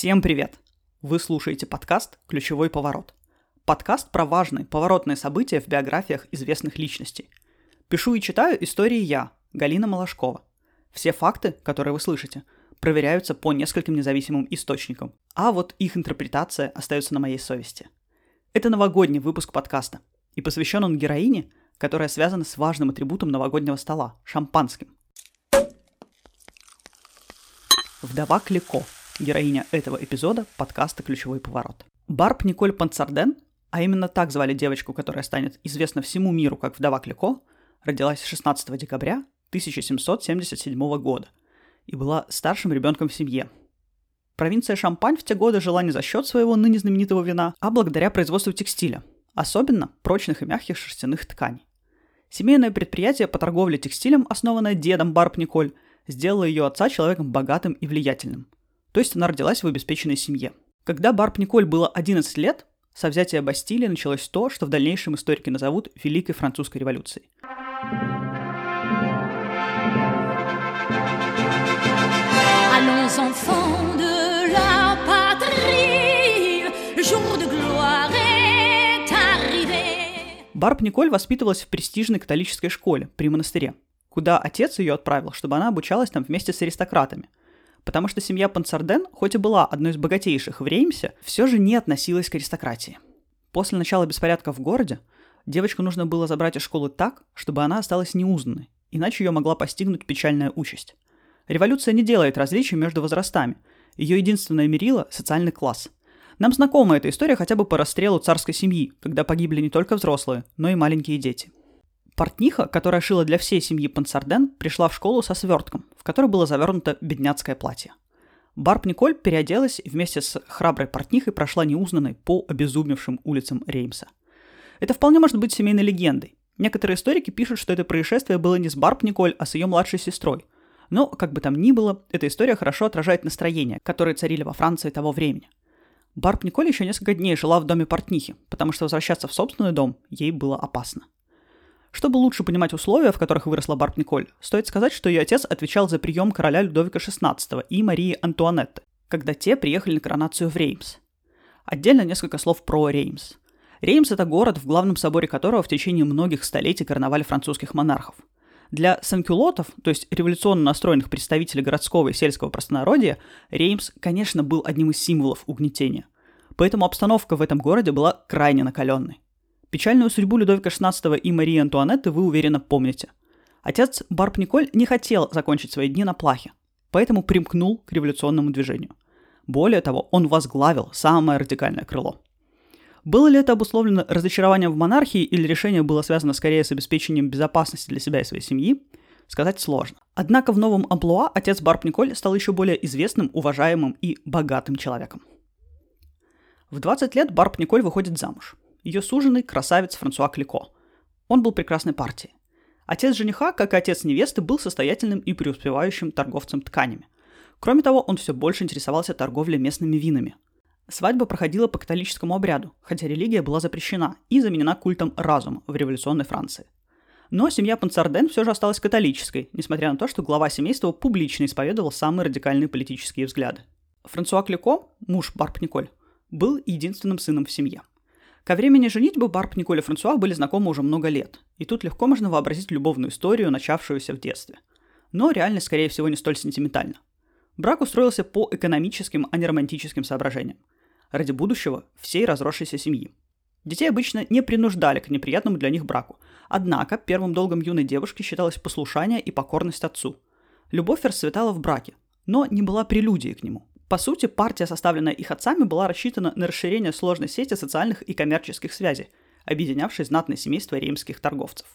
Всем привет! Вы слушаете подкаст «Ключевой поворот». Подкаст про важные поворотные события в биографиях известных личностей. Пишу и читаю истории я, Галина Малашкова. Все факты, которые вы слышите, проверяются по нескольким независимым источникам, а вот их интерпретация остается на моей совести. Это новогодний выпуск подкаста, и посвящен он героине, которая связана с важным атрибутом новогоднего стола – шампанским. Вдова Клико, героиня этого эпизода подкаста «Ключевой поворот». Барб Николь Пансарден, а именно так звали девочку, которая станет известна всему миру как вдова Клико, родилась 16 декабря 1777 года и была старшим ребенком в семье. Провинция Шампань в те годы жила не за счет своего ныне знаменитого вина, а благодаря производству текстиля, особенно прочных и мягких шерстяных тканей. Семейное предприятие по торговле текстилем, основанное дедом Барб Николь, сделало ее отца человеком богатым и влиятельным. То есть она родилась в обеспеченной семье. Когда Барб Николь было 11 лет, со взятия Бастилии началось то, что в дальнейшем историки назовут Великой Французской революцией. Allons enfants de la patrie, le jour de gloire est arrivé. Барб Николь воспитывалась в престижной католической школе при монастыре, куда отец ее отправил, чтобы она обучалась там вместе с аристократами. Потому что семья Пансарден, хоть и была одной из богатейших в Реймсе, все же не относилась к аристократии. После начала беспорядков в городе девочку нужно было забрать из школы так, чтобы она осталась неузнанной, иначе ее могла постигнуть печальная участь. Революция не делает различий между возрастами. Ее единственное мерило – социальный класс. Нам знакома эта история хотя бы по расстрелу царской семьи, когда погибли не только взрослые, но и маленькие дети. Портниха, которая шила для всей семьи Пансарден, пришла в школу со свертком, в который было завернуто бедняцкое платье. Барб Николь переоделась и вместе с храброй портнихой прошла неузнанной по обезумевшим улицам Реймса. Это вполне может быть семейной легендой. Некоторые историки пишут, что это происшествие было не с Барб Николь, а с ее младшей сестрой. Но, как бы там ни было, эта история хорошо отражает настроения, которые царили во Франции того времени. Барб Николь еще несколько дней жила в доме портнихи, потому что возвращаться в собственный дом ей было опасно. Чтобы лучше понимать условия, в которых выросла Барб Николь, стоит сказать, что ее отец отвечал за прием короля Людовика XVI и Марии Антуанетты, когда те приехали на коронацию в Реймс. Отдельно несколько слов про Реймс. Реймс – это город, в главном соборе которого в течение многих столетий короновали французских монархов. Для санкюлотов, то есть революционно настроенных представителей городского и сельского простонародья, Реймс, конечно, был одним из символов угнетения. Поэтому обстановка в этом городе была крайне накаленной. Печальную судьбу Людовика XVI и Марии Антуанетты вы уверенно помните. Отец Барб Николь не хотел закончить свои дни на плахе, поэтому примкнул к революционному движению. Более того, он возглавил самое радикальное крыло. Было ли это обусловлено разочарованием в монархии или решение было связано скорее с обеспечением безопасности для себя и своей семьи, сказать сложно. Однако в новом амплуа отец Барб Николь стал еще более известным, уважаемым и богатым человеком. В 20 лет Барб Николь выходит замуж – ее суженый красавец Франсуа Клико. Он был прекрасной партией. Отец жениха, как и отец невесты, был состоятельным и преуспевающим торговцем тканями. Кроме того, он все больше интересовался торговлей местными винами. Свадьба проходила по католическому обряду, хотя религия была запрещена и заменена культом разума в революционной Франции. Но семья Пансарден все же осталась католической, несмотря на то, что глава семейства публично исповедовал самые радикальные политические взгляды. Франсуа Клико, муж Барб Николь, был единственным сыном в семье. Ко времени женитьбы Барб, Николь и Франсуа были знакомы уже много лет, и тут легко можно вообразить любовную историю, начавшуюся в детстве. Но реальность, скорее всего, не столь сентиментальна. Брак устроился по экономическим, а не романтическим соображениям. Ради будущего всей разросшейся семьи. Детей обычно не принуждали к неприятному для них браку. Однако первым долгом юной девушки считалось послушание и покорность отцу. Любовь расцветала в браке, но не была прелюдией к нему. По сути, партия, составленная их отцами, была рассчитана на расширение сложной сети социальных и коммерческих связей, объединявшей знатное семейство римских торговцев.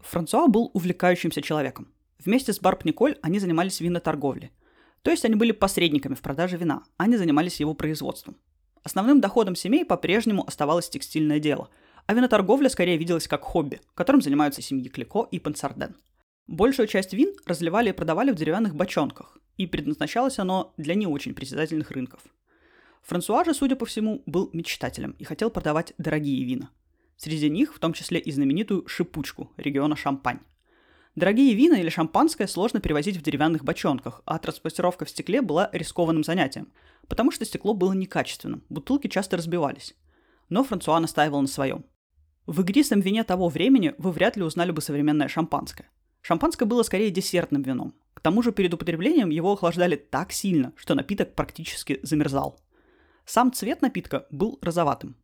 Франсуа был увлекающимся человеком. Вместе с Барб Николь они занимались виноторговлей. То есть они были посредниками в продаже вина, а не занимались его производством. Основным доходом семей по-прежнему оставалось текстильное дело, а виноторговля скорее виделась как хобби, которым занимаются семьи Клико и Пансарден. Большую часть вин разливали и продавали в деревянных бочонках, и предназначалось оно для не очень притязательных рынков. Франсуа же, судя по всему, был мечтателем и хотел продавать дорогие вина. Среди них, в том числе и знаменитую «шипучку» региона Шампань. Дорогие вина или шампанское сложно перевозить в деревянных бочонках, а транспортировка в стекле была рискованным занятием, потому что стекло было некачественным, бутылки часто разбивались. Но Франсуа настаивал на своем. В игристом вине того времени вы вряд ли узнали бы современное шампанское. Шампанское было скорее десертным вином. К тому же перед употреблением его охлаждали так сильно, что напиток практически замерзал. Сам цвет напитка был розоватым.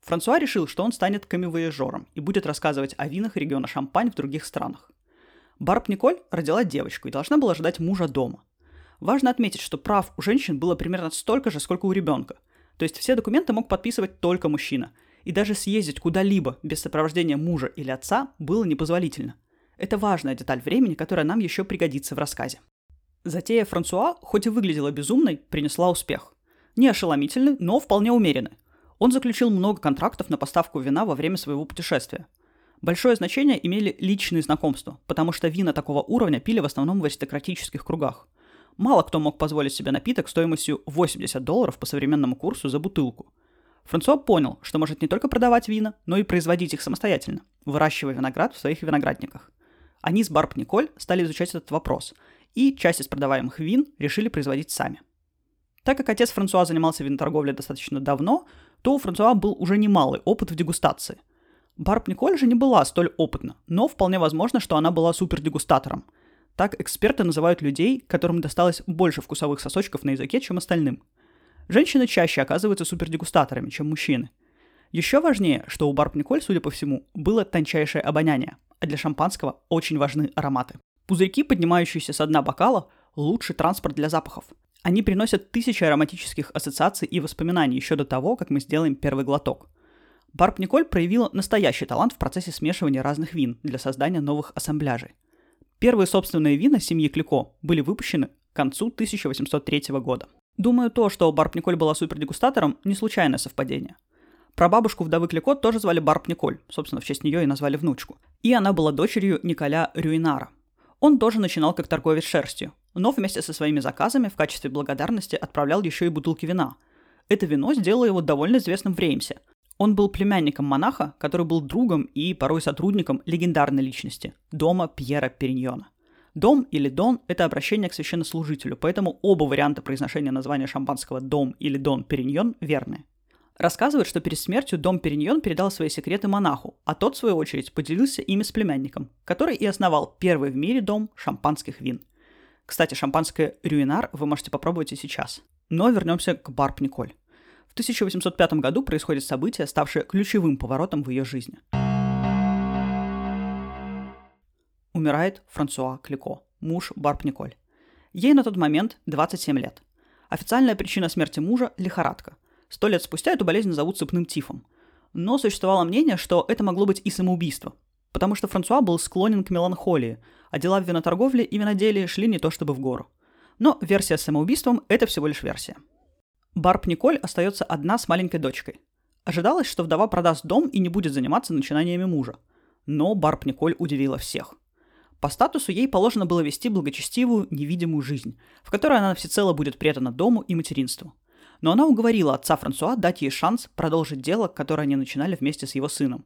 Франсуа решил, что он станет камевояжером и будет рассказывать о винах региона Шампань в других странах. Барб Николь родила девочку и должна была ждать мужа дома. Важно отметить, что прав у женщин было примерно столько же, сколько у ребенка. То есть все документы мог подписывать только мужчина. И даже съездить куда-либо без сопровождения мужа или отца было непозволительно. Это важная деталь времени, которая нам еще пригодится в рассказе. Затея Франсуа, хоть и выглядела безумной, принесла успех. Не ошеломительный, но вполне умеренный. Он заключил много контрактов на поставку вина во время своего путешествия. Большое значение имели личные знакомства, потому что вина такого уровня пили в основном в аристократических кругах. Мало кто мог позволить себе напиток стоимостью 80 долларов по современному курсу за бутылку. Франсуа понял, что может не только продавать вина, но и производить их самостоятельно, выращивая виноград в своих виноградниках. Они с Барб Николь стали изучать этот вопрос, и часть из продаваемых вин решили производить сами. Так как отец Франсуа занимался виноторговлей достаточно давно, то у Франсуа был уже немалый опыт в дегустации. Барб Николь же не была столь опытна, но вполне возможно, что она была супердегустатором. Так эксперты называют людей, которым досталось больше вкусовых сосочков на языке, чем остальным. Женщины чаще оказываются супердегустаторами, чем мужчины. Еще важнее, что у Барб Николь, судя по всему, было тончайшее обоняние, а для шампанского очень важны ароматы. Пузырьки, поднимающиеся с дна бокала, лучший транспорт для запахов. Они приносят тысячи ароматических ассоциаций и воспоминаний еще до того, как мы сделаем первый глоток. Барб Николь проявила настоящий талант в процессе смешивания разных вин для создания новых ассамбляжей. Первые собственные вина семьи Клико были выпущены к концу 1803 года. Думаю, то, что Барб Николь была супердегустатором, не случайное совпадение. Прабабушку вдовы Клико тоже звали Барб Николь, собственно, в честь нее и назвали внучку. И она была дочерью Николя Рюинара. Он тоже начинал как торговец шерстью, но вместе со своими заказами в качестве благодарности отправлял еще и бутылки вина. Это вино сделало его довольно известным в Реймсе. Он был племянником монаха, который был другом и порой сотрудником легендарной личности – дома Пьера Периньона. Дом или Дон – это обращение к священнослужителю, поэтому оба варианта произношения названия шампанского «Дом» или «Дон Периньон» верны. Рассказывают, что перед смертью Дом Периньон передал свои секреты монаху, а тот, в свою очередь, поделился ими с племянником, который и основал первый в мире дом шампанских вин. Кстати, шампанское Рюинар вы можете попробовать и сейчас. Но вернемся к Барб Николь. В 1805 году происходит событие, ставшее ключевым поворотом в ее жизни. Умирает Франсуа Клико, муж Барб Николь. Ей на тот момент 27 лет. Официальная причина смерти мужа – лихорадка – Сто лет спустя эту болезнь зовут цепным тифом. Но существовало мнение, что это могло быть и самоубийство, потому что Франсуа был склонен к меланхолии, а дела в виноторговле и виноделии шли не то чтобы в гору. Но версия с самоубийством – это всего лишь версия. Барб Николь остается одна с маленькой дочкой. Ожидалось, что вдова продаст дом и не будет заниматься начинаниями мужа. Но Барб Николь удивила всех. По статусу ей положено было вести благочестивую, невидимую жизнь, в которой она всецело будет предана дому и материнству – но она уговорила отца Франсуа дать ей шанс продолжить дело, которое они начинали вместе с его сыном.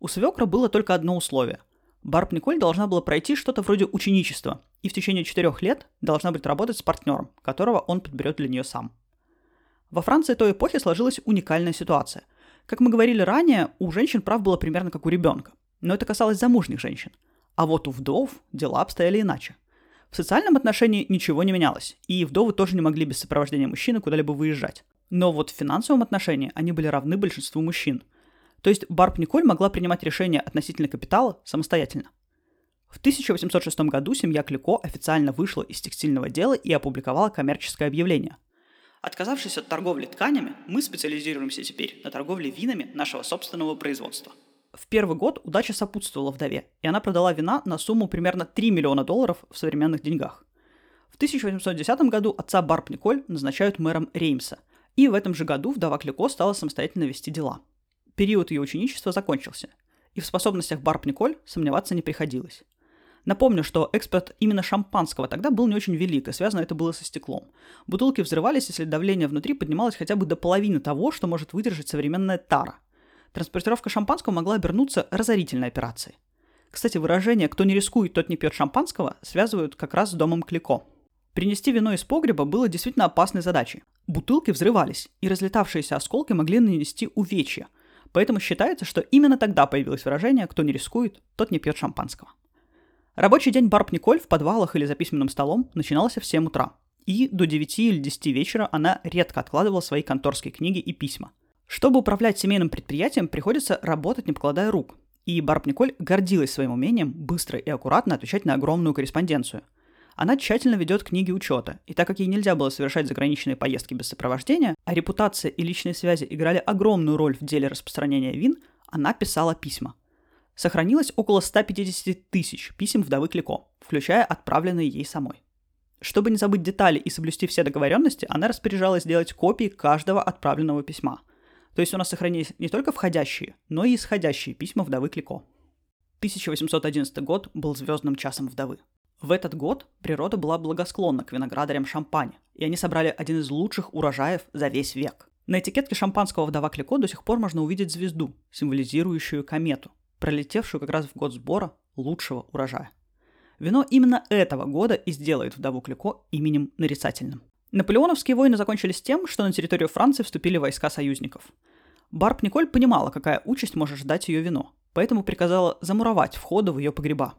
У свекра было только одно условие. Барб Николь должна была пройти что-то вроде ученичества и в течение четырех лет должна будет работать с партнером, которого он подберет для нее сам. Во Франции той эпохи сложилась уникальная ситуация. Как мы говорили ранее, у женщин прав было примерно как у ребенка, но это касалось замужних женщин. А вот у вдов дела обстояли иначе – в социальном отношении ничего не менялось, и вдовы тоже не могли без сопровождения мужчины куда-либо выезжать. Но вот в финансовом отношении они были равны большинству мужчин. То есть Барб Николь могла принимать решения относительно капитала самостоятельно. В 1806 году семья Клико официально вышла из текстильного дела и опубликовала коммерческое объявление. Отказавшись от торговли тканями, мы специализируемся теперь на торговле винами нашего собственного производства – в первый год удача сопутствовала вдове, и она продала вина на сумму примерно 3 миллиона долларов в современных деньгах. В 1810 году отца Барб Николь назначают мэром Реймса, и в этом же году вдова Клико стала самостоятельно вести дела. Период ее ученичества закончился, и в способностях Барб Николь сомневаться не приходилось. Напомню, что экспорт именно шампанского тогда был не очень велик, и связано это было со стеклом. Бутылки взрывались, если давление внутри поднималось хотя бы до половины того, что может выдержать современная тара – транспортировка шампанского могла обернуться разорительной операцией. Кстати, выражение «кто не рискует, тот не пьет шампанского» связывают как раз с домом Клико. Принести вино из погреба было действительно опасной задачей. Бутылки взрывались, и разлетавшиеся осколки могли нанести увечья. Поэтому считается, что именно тогда появилось выражение «кто не рискует, тот не пьет шампанского». Рабочий день Барб Николь в подвалах или за письменным столом начинался в 7 утра. И до 9 или 10 вечера она редко откладывала свои конторские книги и письма. Чтобы управлять семейным предприятием, приходится работать, не покладая рук. И Барб Николь гордилась своим умением быстро и аккуратно отвечать на огромную корреспонденцию. Она тщательно ведет книги учета, и так как ей нельзя было совершать заграничные поездки без сопровождения, а репутация и личные связи играли огромную роль в деле распространения вин, она писала письма. Сохранилось около 150 тысяч писем вдовы Клико, включая отправленные ей самой. Чтобы не забыть детали и соблюсти все договоренности, она распоряжалась сделать копии каждого отправленного письма. То есть у нас сохранились не только входящие, но и исходящие письма вдовы Клико. 1811 год был звездным часом вдовы. В этот год природа была благосклонна к виноградарям шампань, и они собрали один из лучших урожаев за весь век. На этикетке шампанского вдова Клико до сих пор можно увидеть звезду, символизирующую комету, пролетевшую как раз в год сбора лучшего урожая. Вино именно этого года и сделает вдову Клико именем нарицательным. Наполеоновские войны закончились тем, что на территорию Франции вступили войска союзников. Барб Николь понимала, какая участь может ждать ее вино, поэтому приказала замуровать входы в ее погреба,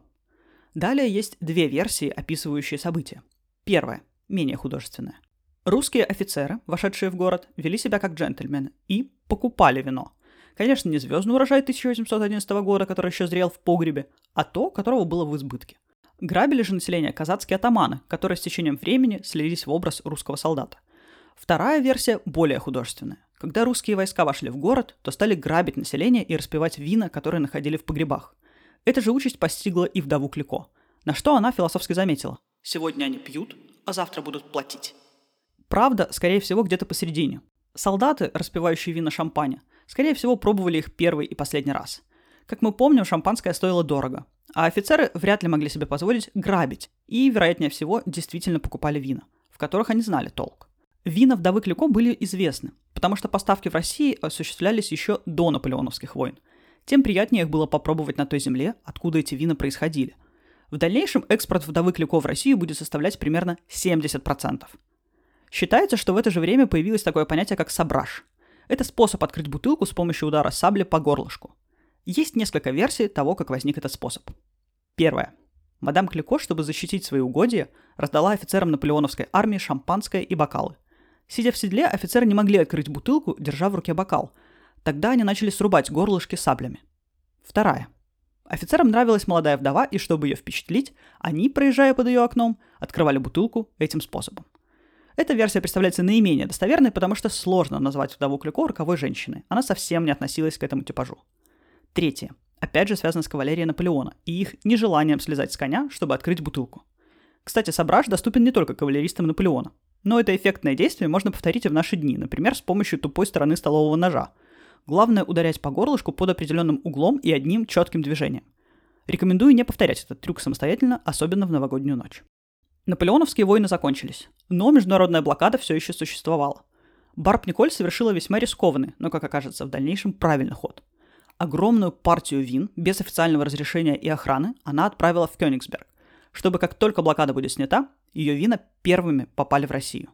Далее есть две версии, описывающие события. Первая, менее художественная. Русские офицеры, вошедшие в город, вели себя как джентльмены и покупали вино. Конечно, не звездный урожай 1811 года, который еще зрел в погребе, а то, которого было в избытке. Грабили же население казацкие атаманы, которые с течением времени слились в образ русского солдата. Вторая версия более художественная. Когда русские войска вошли в город, то стали грабить население и распивать вина, которые находили в погребах. Эта же участь постигла и вдову Клико, на что она философски заметила. «Сегодня они пьют, а завтра будут платить». Правда, скорее всего, где-то посередине. Солдаты, распивающие вина шампаня, скорее всего, пробовали их первый и последний раз. Как мы помним, шампанское стоило дорого, а офицеры вряд ли могли себе позволить грабить и, вероятнее всего, действительно покупали вина, в которых они знали толк. Вина вдовы Клико были известны, потому что поставки в России осуществлялись еще до наполеоновских войн – тем приятнее их было попробовать на той земле, откуда эти вина происходили. В дальнейшем экспорт вдовы Клюко в Россию будет составлять примерно 70%. Считается, что в это же время появилось такое понятие, как сабраж. Это способ открыть бутылку с помощью удара сабли по горлышку. Есть несколько версий того, как возник этот способ. Первое. Мадам Клико, чтобы защитить свои угодья, раздала офицерам наполеоновской армии шампанское и бокалы. Сидя в седле, офицеры не могли открыть бутылку, держа в руке бокал, Тогда они начали срубать горлышки саблями. Вторая. Офицерам нравилась молодая вдова, и чтобы ее впечатлить, они, проезжая под ее окном, открывали бутылку этим способом. Эта версия представляется наименее достоверной, потому что сложно назвать вдову Клюко роковой женщиной. Она совсем не относилась к этому типажу. Третье. Опять же связано с кавалерией Наполеона и их нежеланием слезать с коня, чтобы открыть бутылку. Кстати, сабраж доступен не только кавалеристам Наполеона. Но это эффектное действие можно повторить и в наши дни, например, с помощью тупой стороны столового ножа, Главное ударять по горлышку под определенным углом и одним четким движением. Рекомендую не повторять этот трюк самостоятельно, особенно в новогоднюю ночь. Наполеоновские войны закончились, но международная блокада все еще существовала. Барб Николь совершила весьма рискованный, но, как окажется, в дальнейшем правильный ход. Огромную партию вин, без официального разрешения и охраны, она отправила в Кёнигсберг, чтобы как только блокада будет снята, ее вина первыми попали в Россию.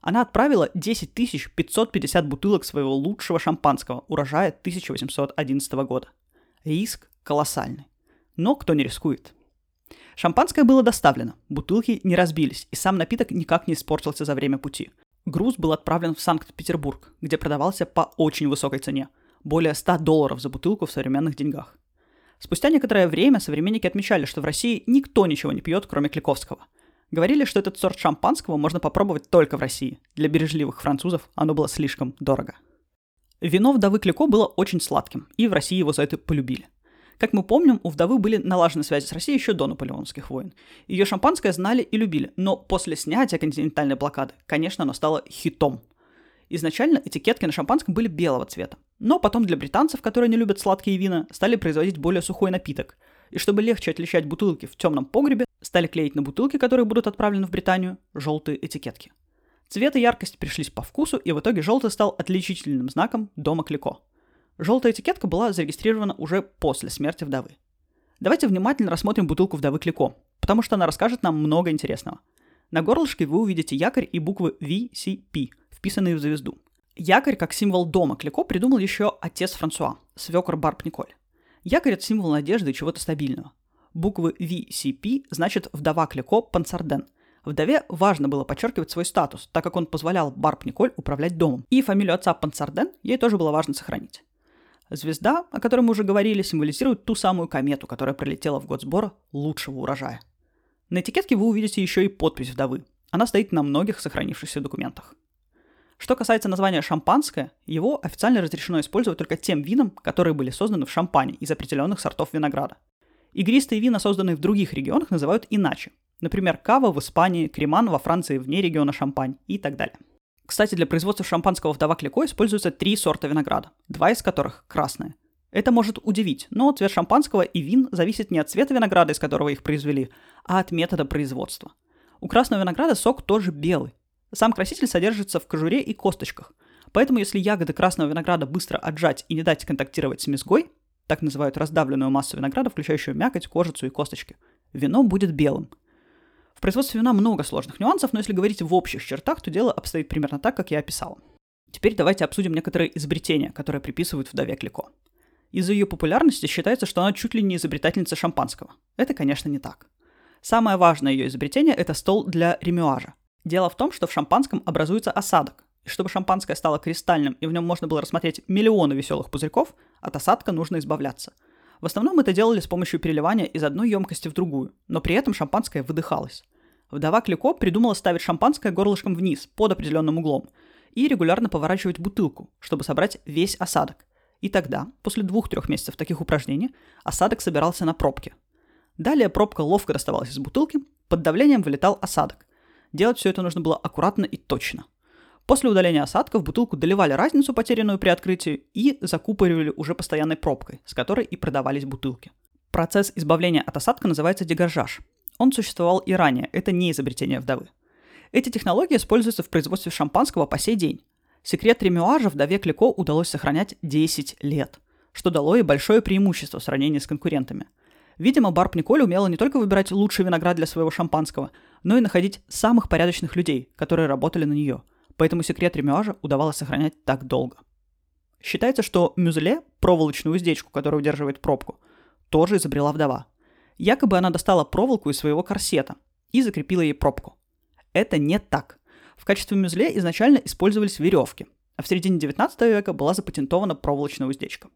Она отправила 10 550 бутылок своего лучшего шампанского урожая 1811 года. Риск колоссальный. Но кто не рискует? Шампанское было доставлено, бутылки не разбились, и сам напиток никак не испортился за время пути. Груз был отправлен в Санкт-Петербург, где продавался по очень высокой цене – более 100 долларов за бутылку в современных деньгах. Спустя некоторое время современники отмечали, что в России никто ничего не пьет, кроме Кликовского – Говорили, что этот сорт шампанского можно попробовать только в России. Для бережливых французов оно было слишком дорого. Вино вдовы Клико было очень сладким, и в России его за это полюбили. Как мы помним, у вдовы были налажены связи с Россией еще до наполеоновских войн. Ее шампанское знали и любили, но после снятия континентальной блокады, конечно, оно стало хитом. Изначально этикетки на шампанском были белого цвета, но потом для британцев, которые не любят сладкие вина, стали производить более сухой напиток. И чтобы легче отличать бутылки в темном погребе, стали клеить на бутылки, которые будут отправлены в Британию, желтые этикетки. Цвет и яркость пришлись по вкусу, и в итоге желтый стал отличительным знаком дома Клико. Желтая этикетка была зарегистрирована уже после смерти вдовы. Давайте внимательно рассмотрим бутылку вдовы Клико, потому что она расскажет нам много интересного. На горлышке вы увидите якорь и буквы VCP, вписанные в звезду. Якорь как символ дома Клико придумал еще отец Франсуа, свекор Барб Николь. Якорь – это символ надежды и чего-то стабильного. Буквы VCP значит «вдова Клико Пансарден». Вдове важно было подчеркивать свой статус, так как он позволял Барб Николь управлять домом. И фамилию отца Пансарден ей тоже было важно сохранить. Звезда, о которой мы уже говорили, символизирует ту самую комету, которая пролетела в год сбора лучшего урожая. На этикетке вы увидите еще и подпись вдовы. Она стоит на многих сохранившихся документах. Что касается названия шампанское, его официально разрешено использовать только тем винам, которые были созданы в шампане из определенных сортов винограда. Игристые вина, созданные в других регионах, называют иначе. Например, кава в Испании, креман во Франции вне региона Шампань и так далее. Кстати, для производства шампанского вдова Клико используются три сорта винограда, два из которых красные. Это может удивить, но цвет шампанского и вин зависит не от цвета винограда, из которого их произвели, а от метода производства. У красного винограда сок тоже белый. Сам краситель содержится в кожуре и косточках. Поэтому если ягоды красного винограда быстро отжать и не дать контактировать с мезгой, так называют раздавленную массу винограда, включающую мякоть, кожицу и косточки, вино будет белым – в производстве вина много сложных нюансов, но если говорить в общих чертах, то дело обстоит примерно так, как я описал. Теперь давайте обсудим некоторые изобретения, которые приписывают вдове Клико. Из-за ее популярности считается, что она чуть ли не изобретательница шампанского. Это, конечно, не так. Самое важное ее изобретение – это стол для ремюажа. Дело в том, что в шампанском образуется осадок. И чтобы шампанское стало кристальным и в нем можно было рассмотреть миллионы веселых пузырьков, от осадка нужно избавляться – в основном это делали с помощью переливания из одной емкости в другую, но при этом шампанское выдыхалось. Вдова Клико придумала ставить шампанское горлышком вниз, под определенным углом, и регулярно поворачивать бутылку, чтобы собрать весь осадок. И тогда, после двух-трех месяцев таких упражнений, осадок собирался на пробке. Далее пробка ловко доставалась из бутылки, под давлением вылетал осадок. Делать все это нужно было аккуратно и точно. После удаления осадка в бутылку доливали разницу, потерянную при открытии, и закупоривали уже постоянной пробкой, с которой и продавались бутылки. Процесс избавления от осадка называется дегоржаж. Он существовал и ранее, это не изобретение вдовы. Эти технологии используются в производстве шампанского по сей день. Секрет ремюажа вдове Клико удалось сохранять 10 лет, что дало ей большое преимущество в сравнении с конкурентами. Видимо, Барб Николь умела не только выбирать лучший виноград для своего шампанского, но и находить самых порядочных людей, которые работали на нее – поэтому секрет ремюажа удавалось сохранять так долго. Считается, что мюзле, проволочную уздечку, которая удерживает пробку, тоже изобрела вдова. Якобы она достала проволоку из своего корсета и закрепила ей пробку. Это не так. В качестве мюзле изначально использовались веревки, а в середине 19 века была запатентована проволочная уздечка.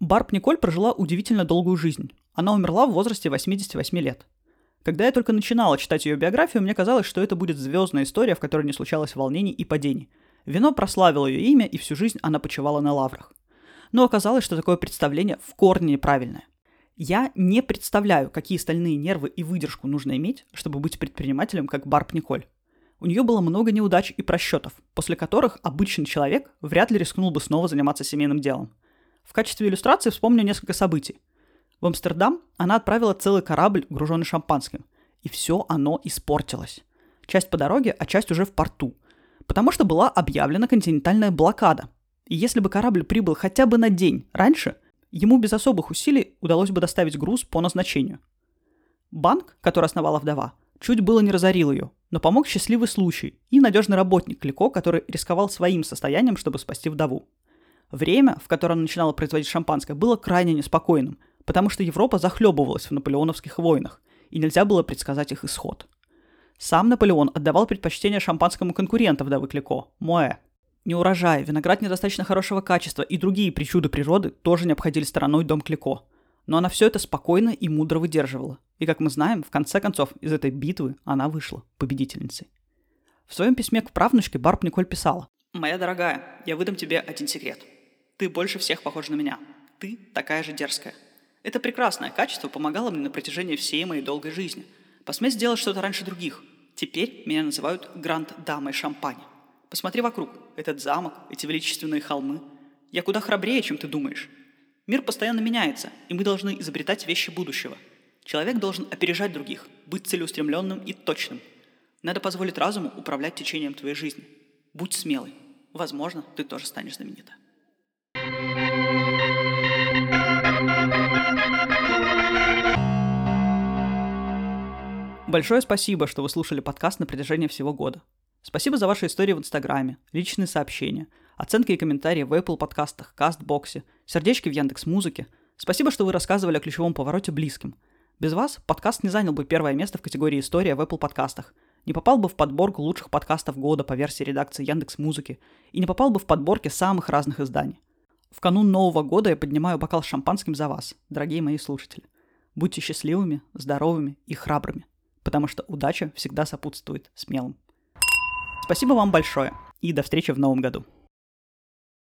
Барб Николь прожила удивительно долгую жизнь. Она умерла в возрасте 88 лет – когда я только начинала читать ее биографию, мне казалось, что это будет звездная история, в которой не случалось волнений и падений. Вино прославило ее имя, и всю жизнь она почивала на лаврах. Но оказалось, что такое представление в корне неправильное. Я не представляю, какие стальные нервы и выдержку нужно иметь, чтобы быть предпринимателем, как Барб Николь. У нее было много неудач и просчетов, после которых обычный человек вряд ли рискнул бы снова заниматься семейным делом. В качестве иллюстрации вспомню несколько событий. В Амстердам она отправила целый корабль, груженный шампанским. И все оно испортилось. Часть по дороге, а часть уже в порту. Потому что была объявлена континентальная блокада. И если бы корабль прибыл хотя бы на день раньше, ему без особых усилий удалось бы доставить груз по назначению. Банк, который основала вдова, чуть было не разорил ее, но помог счастливый случай и надежный работник Клико, который рисковал своим состоянием, чтобы спасти вдову. Время, в которое она начинала производить шампанское, было крайне неспокойным, потому что Европа захлебывалась в наполеоновских войнах, и нельзя было предсказать их исход. Сам Наполеон отдавал предпочтение шампанскому конкуренту вдовы Клико – Моэ. Неурожай, виноград недостаточно хорошего качества и другие причуды природы тоже не обходили стороной дом Клико. Но она все это спокойно и мудро выдерживала. И, как мы знаем, в конце концов, из этой битвы она вышла победительницей. В своем письме к правнучке Барб Николь писала. «Моя дорогая, я выдам тебе один секрет. Ты больше всех похожа на меня. Ты такая же дерзкая. Это прекрасное качество помогало мне на протяжении всей моей долгой жизни. Посметь сделать что-то раньше других. Теперь меня называют гранд-дамой шампань. Посмотри вокруг. Этот замок, эти величественные холмы. Я куда храбрее, чем ты думаешь. Мир постоянно меняется, и мы должны изобретать вещи будущего. Человек должен опережать других, быть целеустремленным и точным. Надо позволить разуму управлять течением твоей жизни. Будь смелый. Возможно, ты тоже станешь знаменита. Большое спасибо, что вы слушали подкаст на протяжении всего года. Спасибо за ваши истории в Инстаграме, личные сообщения, оценки и комментарии в Apple подкастах, Кастбоксе, сердечки в Яндекс Музыке. Спасибо, что вы рассказывали о ключевом повороте близким. Без вас подкаст не занял бы первое место в категории «История» в Apple подкастах, не попал бы в подборку лучших подкастов года по версии редакции Яндекс Музыки и не попал бы в подборки самых разных изданий. В канун Нового года я поднимаю бокал с шампанским за вас, дорогие мои слушатели. Будьте счастливыми, здоровыми и храбрыми, потому что удача всегда сопутствует смелым. Спасибо вам большое и до встречи в новом году.